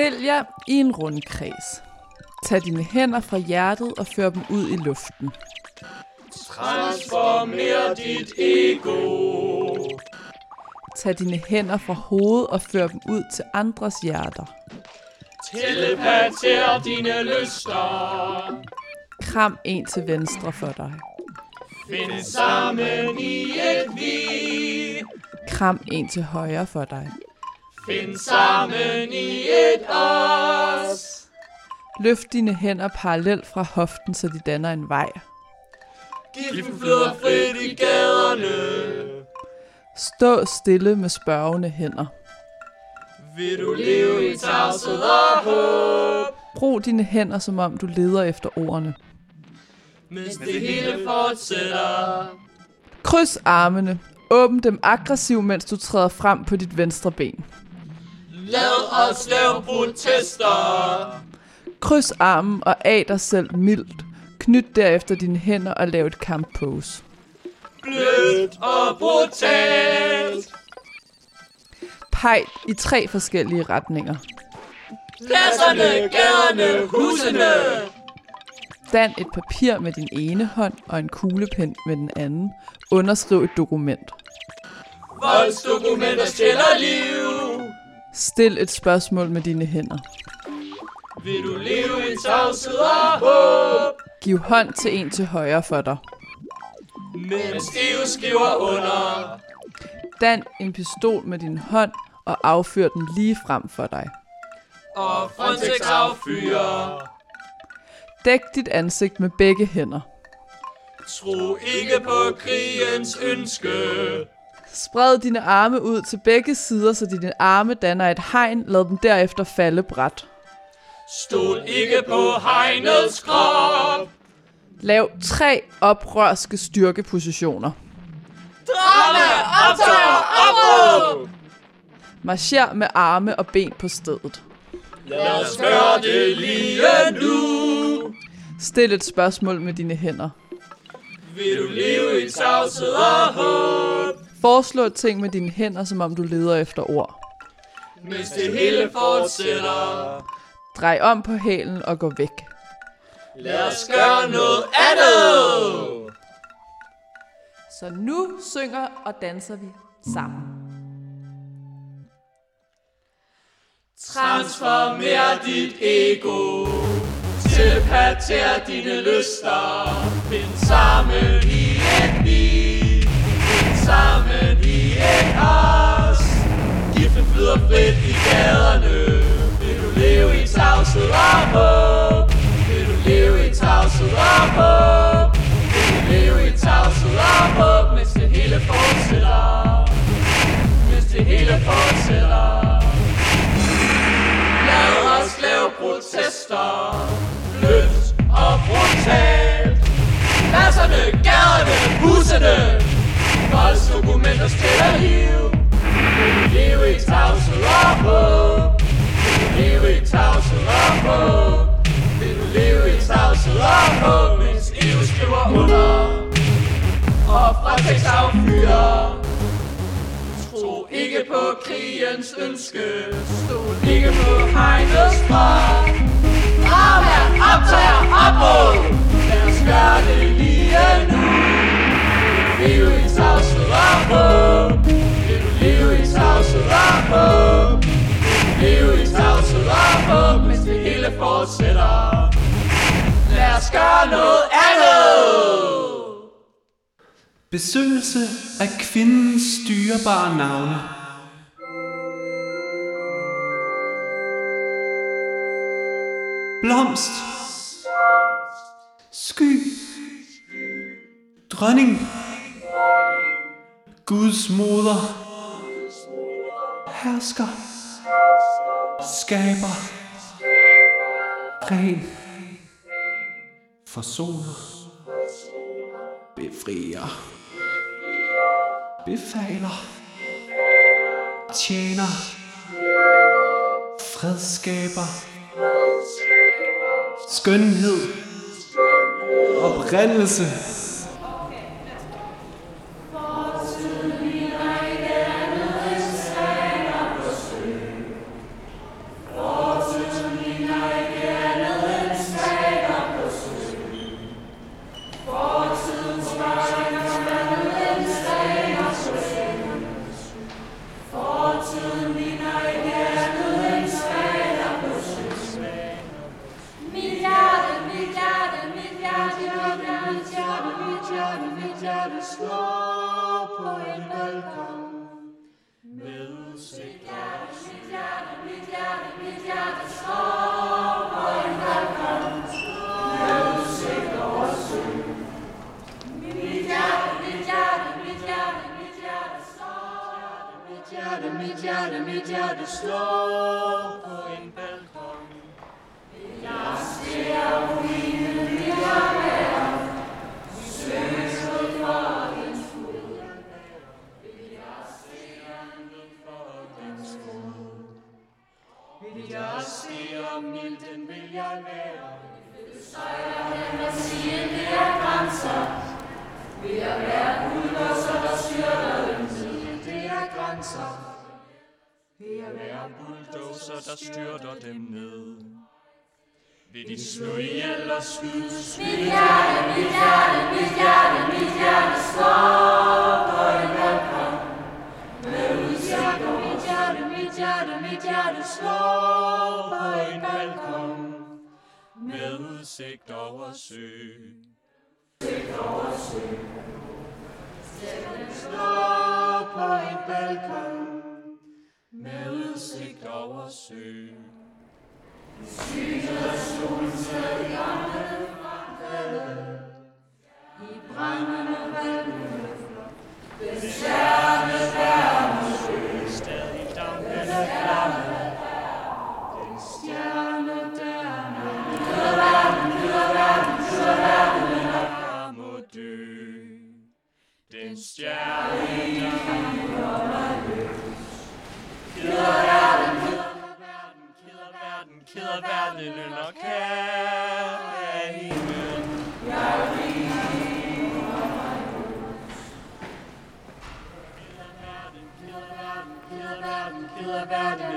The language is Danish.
Stil jer i en rundkreds. Tag dine hænder fra hjertet og før dem ud i luften. Transformer dit ego. Tag dine hænder fra hovedet og før dem ud til andres hjerter. Telepater dine lyster. Kram en til venstre for dig. Find sammen i et vi. Kram en til højre for dig. Find sammen i et os. Løft dine hænder parallelt fra hoften, så de danner en vej. Giften flyder frit i gaderne. Stå stille med spørgende hænder. Vil du leve i tavshed og håb? Brug dine hænder, som om du leder efter ordene. Mens det hele fortsætter. Kryds armene. Åbn dem aggressivt, mens du træder frem på dit venstre ben. Lad os lave protester. Kryds armen og af dig selv mildt. Knyt derefter dine hænder og lav et kamppose. Blødt og brutalt. Peg i tre forskellige retninger. Pladserne, gaderne, husene. Dan et papir med din ene hånd og en kuglepen med den anden. Underskriv et dokument. Voldsdokumenter stjæler liv. Stil et spørgsmål med dine hænder. Vil du leve i tavshed og håb? Giv hånd til en til højre for dig. Mens Geo skriver under. Dan en pistol med din hånd og affyr den lige frem for dig. Og Frontex affyrer. Dæk dit ansigt med begge hænder. Tro ikke på krigens ønske. Spred dine arme ud til begge sider, så dine arme danner et hegn. Lad dem derefter falde bræt. Stol ikke på hegnets krop. Lav tre oprørske styrkepositioner. Drama, optøjer, opråb. Marcher med arme og ben på stedet. Lad os gøre det lige nu. Stil et spørgsmål med dine hænder. Vil du leve i tavshed og håb? Foreslå ting med dine hænder, som om du leder efter ord. Mens det hele fortsætter. Drej om på hælen og gå væk. Lad os gøre noget andet. Så nu synger og danser vi sammen. Transformer dit ego. Telepater dine lyster. Find sammen i et vi. Og frit i gaderne. Vil du leve i tavshed ah, og håb? Vil du leve i tavshed ah, og håb? Vil du leve i tavshed ah, og håb? Mens det hele fortsætter. Mens det hele fortsætter. Lad os lave protester Blødt og brutalt Pladserne, gaderne, husene Voldsdokumenter stiller liv voldtægtsaffyrer Tro ikke på krigens ønske. Stol ikke på hegnets straf Fravær, optager, opråd. Lad os gøre det lige nu. Vil du leve i tavshed og håb? Vil du leve i tavshed og håb? Vil leve i tavshed og håb Mens det hele fortsætter? Lad os gøre noget. Besøgelse af kvindens styrbare navne. Blomst. Sky. Dronning. Guds moder. Hersker. Skaber. Ren. Forsoner. Befrier. Befaler. Tjener. Fredskaber. Skønhed. Oprindelse. Slå bulldozer, der styrter dem ned. Vil de slå ihjel og skydes Mit hjerte, mit hjerte, mit hjerte, mit hjerte slår på en balkon Med udsigt over Mit hjerte, mit hjerte, mit hjerte slår på en balkon Med udsigt over sø. Slå på en balkon med udsigt over sø. Stadig dampende flamme. Den stjerne der verden, nyder verden, nyder verden, må dø. Den stjerne der nyder verden, keder verden, keder verden under kærligheden. Keder verden, keder verden, keder verden under verden